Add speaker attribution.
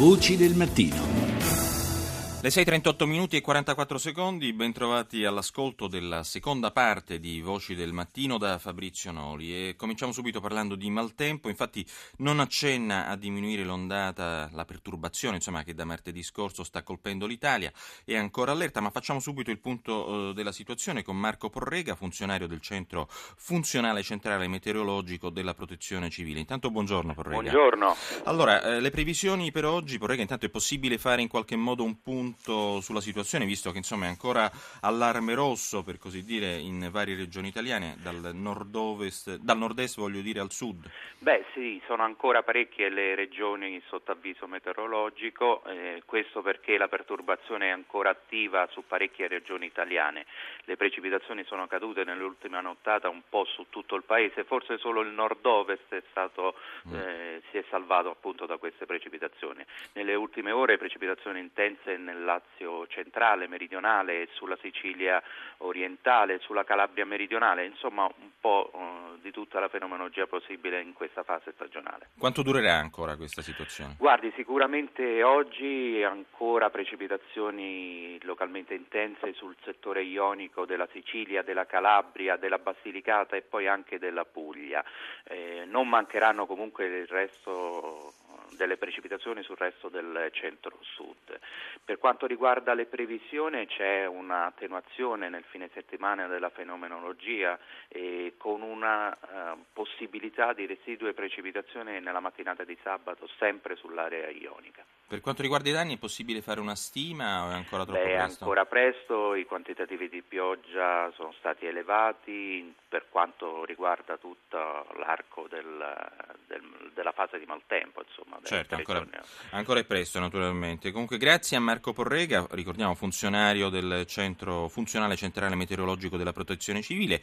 Speaker 1: Voci del mattino.
Speaker 2: Le 6.38 minuti e 44 secondi, bentrovati all'ascolto della seconda parte di Voci del Mattino da Fabrizio Noli e cominciamo subito parlando di maltempo, infatti non accenna a diminuire l'ondata, la perturbazione insomma, che da martedì scorso sta colpendo l'Italia, è ancora allerta, ma facciamo subito il punto eh, della situazione con Marco Porrega, funzionario del Centro Funzionale Centrale Meteorologico della Protezione Civile. Intanto buongiorno Porrega.
Speaker 3: Buongiorno.
Speaker 2: Allora, eh, le previsioni per oggi, Porrega, intanto è possibile fare in qualche modo un punto punto sulla situazione, visto che insomma è ancora allarme rosso, per così dire, in varie regioni italiane, dal nord-ovest, dal nord-est voglio dire al sud?
Speaker 3: Beh sì, sono ancora parecchie le regioni sotto avviso meteorologico, eh, questo perché la perturbazione è ancora attiva su parecchie regioni italiane. Le precipitazioni sono cadute nell'ultima nottata un po' su tutto il paese, forse solo il nord-ovest è stato, mm. eh, si è salvato appunto da queste precipitazioni. Nelle ultime ore precipitazioni intense nel nel Lazio centrale, meridionale, sulla Sicilia orientale, sulla Calabria meridionale, insomma un po' uh, di tutta la fenomenologia possibile in questa fase stagionale.
Speaker 2: Quanto durerà ancora questa situazione?
Speaker 3: Guardi, sicuramente oggi ancora precipitazioni localmente intense sul settore ionico della Sicilia, della Calabria, della Basilicata e poi anche della Puglia. Eh, non mancheranno comunque il resto delle precipitazioni sul resto del centro-sud. Per quanto riguarda le previsioni c'è un'attenuazione nel fine settimana della fenomenologia e con una uh, possibilità di residue precipitazioni nella mattinata di sabato sempre sull'area ionica.
Speaker 2: Per quanto riguarda i danni è possibile fare una stima o è ancora troppo
Speaker 3: Beh,
Speaker 2: presto?
Speaker 3: È ancora presto, i quantitativi di pioggia sono stati elevati per quanto riguarda tutto l'arco del, del, della fase di maltempo. Insomma,
Speaker 2: certo, ancora, ancora, è presto naturalmente. Comunque grazie a Marco Porrega, ricordiamo funzionario del Centro Funzionale Centrale Meteorologico della Protezione Civile